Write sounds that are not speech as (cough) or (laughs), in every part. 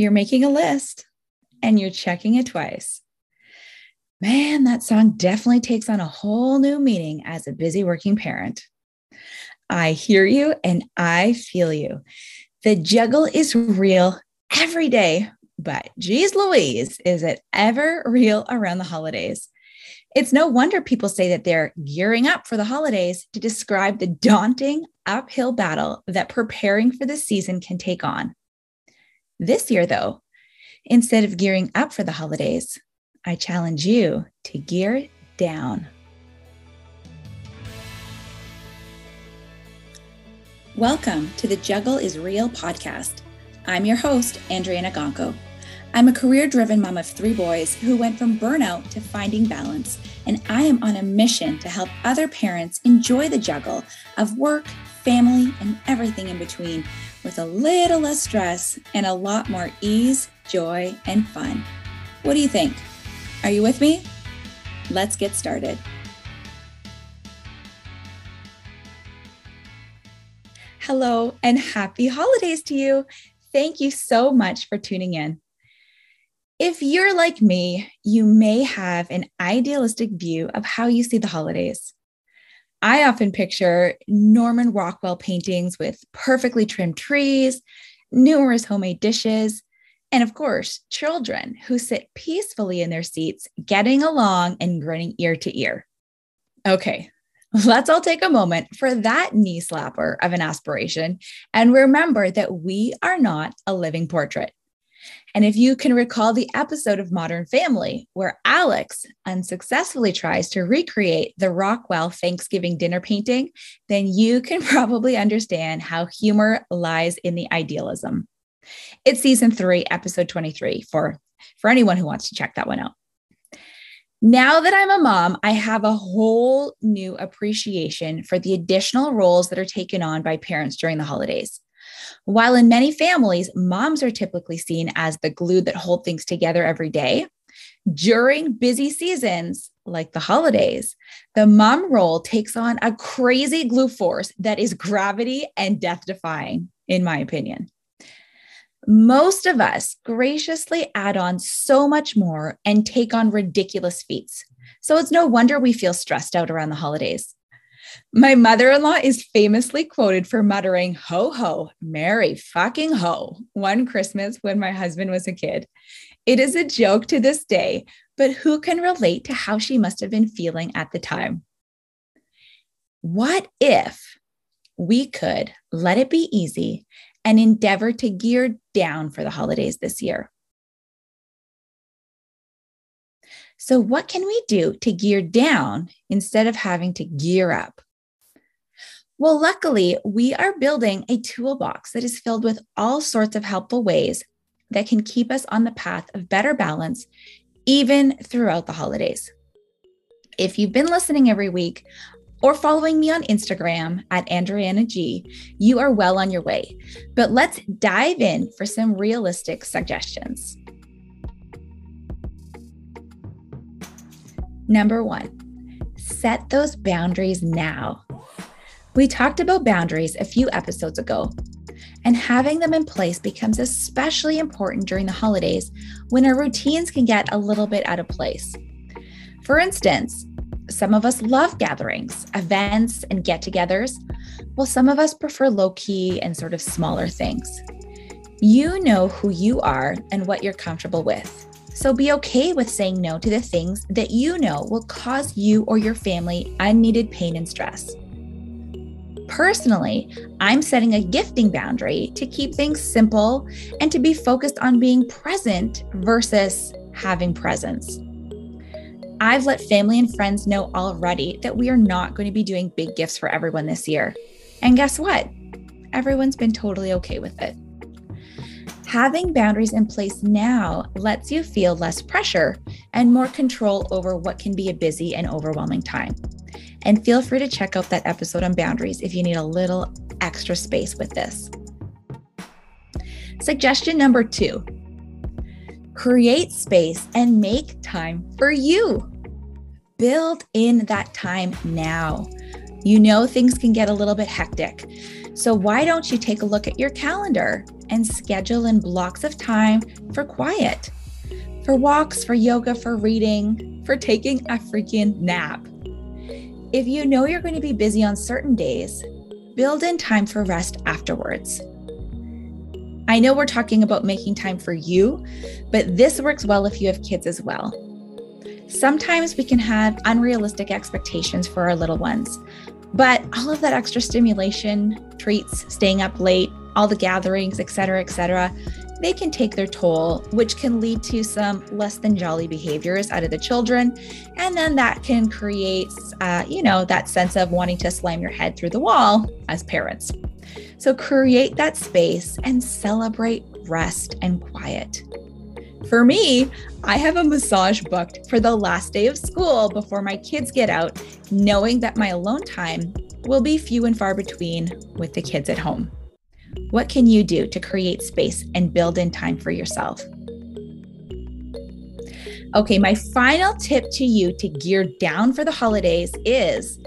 you're making a list and you're checking it twice. Man, that song definitely takes on a whole new meaning as a busy working parent. I hear you and I feel you. The juggle is real every day, but geez Louise, is it ever real around the holidays? It's no wonder people say that they're gearing up for the holidays to describe the daunting uphill battle that preparing for the season can take on. This year, though, instead of gearing up for the holidays, I challenge you to gear down. Welcome to the Juggle is Real podcast. I'm your host, Andrea Nagonko. I'm a career driven mom of three boys who went from burnout to finding balance, and I am on a mission to help other parents enjoy the juggle of work, family, and everything in between with a little less stress and a lot more ease, joy, and fun. What do you think? Are you with me? Let's get started. Hello and happy holidays to you. Thank you so much for tuning in. If you're like me, you may have an idealistic view of how you see the holidays. I often picture Norman Rockwell paintings with perfectly trimmed trees, numerous homemade dishes, and of course, children who sit peacefully in their seats, getting along and grinning ear to ear. Okay, let's all take a moment for that knee slapper of an aspiration and remember that we are not a living portrait. And if you can recall the episode of Modern Family where Alex unsuccessfully tries to recreate the Rockwell Thanksgiving dinner painting, then you can (laughs) probably understand how humor lies in the idealism. It's season three, episode 23 for, for anyone who wants to check that one out. Now that I'm a mom, I have a whole new appreciation for the additional roles that are taken on by parents during the holidays. While in many families, moms are typically seen as the glue that hold things together every day, during busy seasons like the holidays, the mom role takes on a crazy glue force that is gravity and death defying, in my opinion. Most of us graciously add on so much more and take on ridiculous feats. So it's no wonder we feel stressed out around the holidays. My mother in law is famously quoted for muttering, ho ho, merry fucking ho, one Christmas when my husband was a kid. It is a joke to this day, but who can relate to how she must have been feeling at the time? What if we could let it be easy and endeavor to gear down for the holidays this year? So, what can we do to gear down instead of having to gear up? Well, luckily, we are building a toolbox that is filled with all sorts of helpful ways that can keep us on the path of better balance, even throughout the holidays. If you've been listening every week or following me on Instagram at Andryanna G, you are well on your way. But let's dive in for some realistic suggestions. Number one, set those boundaries now. We talked about boundaries a few episodes ago, and having them in place becomes especially important during the holidays when our routines can get a little bit out of place. For instance, some of us love gatherings, events, and get togethers, while some of us prefer low key and sort of smaller things. You know who you are and what you're comfortable with. So be okay with saying no to the things that you know will cause you or your family unneeded pain and stress. Personally, I'm setting a gifting boundary to keep things simple and to be focused on being present versus having presents. I've let family and friends know already that we are not going to be doing big gifts for everyone this year. And guess what? Everyone's been totally okay with it. Having boundaries in place now lets you feel less pressure and more control over what can be a busy and overwhelming time. And feel free to check out that episode on boundaries if you need a little extra space with this. Suggestion number two create space and make time for you. Build in that time now. You know things can get a little bit hectic. So, why don't you take a look at your calendar and schedule in blocks of time for quiet, for walks, for yoga, for reading, for taking a freaking nap? If you know you're going to be busy on certain days, build in time for rest afterwards. I know we're talking about making time for you, but this works well if you have kids as well. Sometimes we can have unrealistic expectations for our little ones, but all of that extra stimulation, treats, staying up late, all the gatherings, etc., etc., they can take their toll, which can lead to some less than jolly behaviors out of the children. And then that can create, uh, you know, that sense of wanting to slam your head through the wall as parents. So create that space and celebrate rest and quiet. For me, I have a massage booked for the last day of school before my kids get out, knowing that my alone time will be few and far between with the kids at home. What can you do to create space and build in time for yourself? Okay, my final tip to you to gear down for the holidays is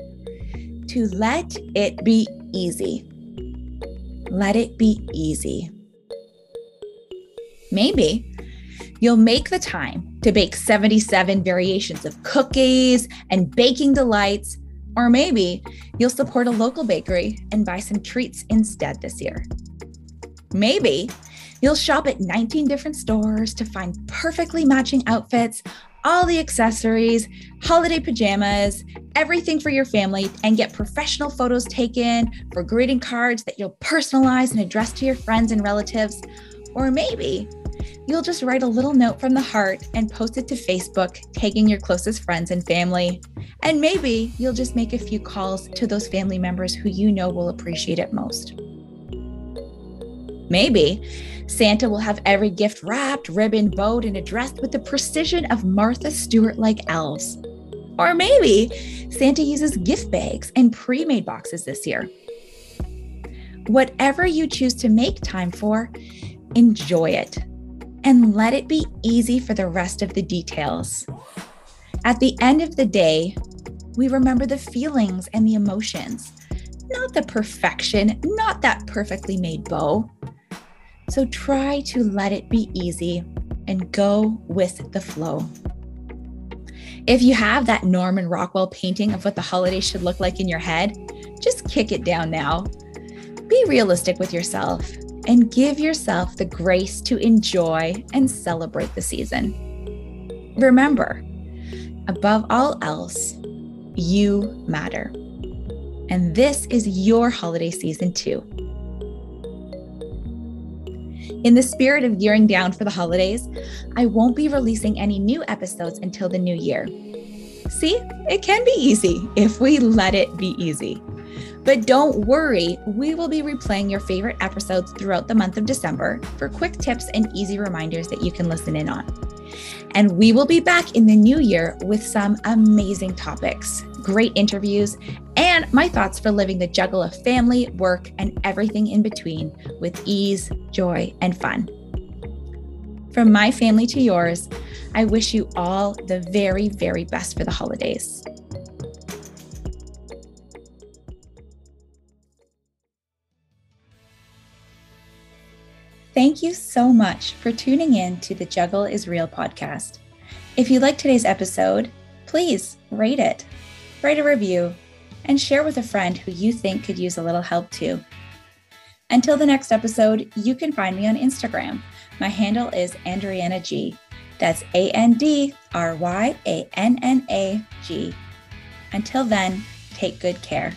to let it be easy. Let it be easy. Maybe you'll make the time to bake 77 variations of cookies and baking delights, or maybe you'll support a local bakery and buy some treats instead this year. Maybe you'll shop at 19 different stores to find perfectly matching outfits, all the accessories, holiday pajamas, everything for your family, and get professional photos taken for greeting cards that you'll personalize and address to your friends and relatives. Or maybe you'll just write a little note from the heart and post it to Facebook, tagging your closest friends and family. And maybe you'll just make a few calls to those family members who you know will appreciate it most. Maybe Santa will have every gift wrapped, ribbon, bowed, and addressed with the precision of Martha Stewart like elves. Or maybe Santa uses gift bags and pre made boxes this year. Whatever you choose to make time for, enjoy it and let it be easy for the rest of the details. At the end of the day, we remember the feelings and the emotions, not the perfection, not that perfectly made bow. So try to let it be easy and go with the flow. If you have that Norman Rockwell painting of what the holiday should look like in your head, just kick it down now. Be realistic with yourself and give yourself the grace to enjoy and celebrate the season. Remember, above all else, you matter. And this is your holiday season too. In the spirit of gearing down for the holidays, I won't be releasing any new episodes until the new year. See, it can be easy if we let it be easy. But don't worry, we will be replaying your favorite episodes throughout the month of December for quick tips and easy reminders that you can listen in on. And we will be back in the new year with some amazing topics great interviews, and my thoughts for living the juggle of family, work, and everything in between with ease, joy, and fun. From my family to yours, I wish you all the very, very best for the holidays. Thank you so much for tuning in to the Juggle is Real podcast. If you like today's episode, please rate it write a review, and share with a friend who you think could use a little help too. Until the next episode, you can find me on Instagram. My handle is Andryanna G. That's A N D R Y A N N A G. Until then, take good care.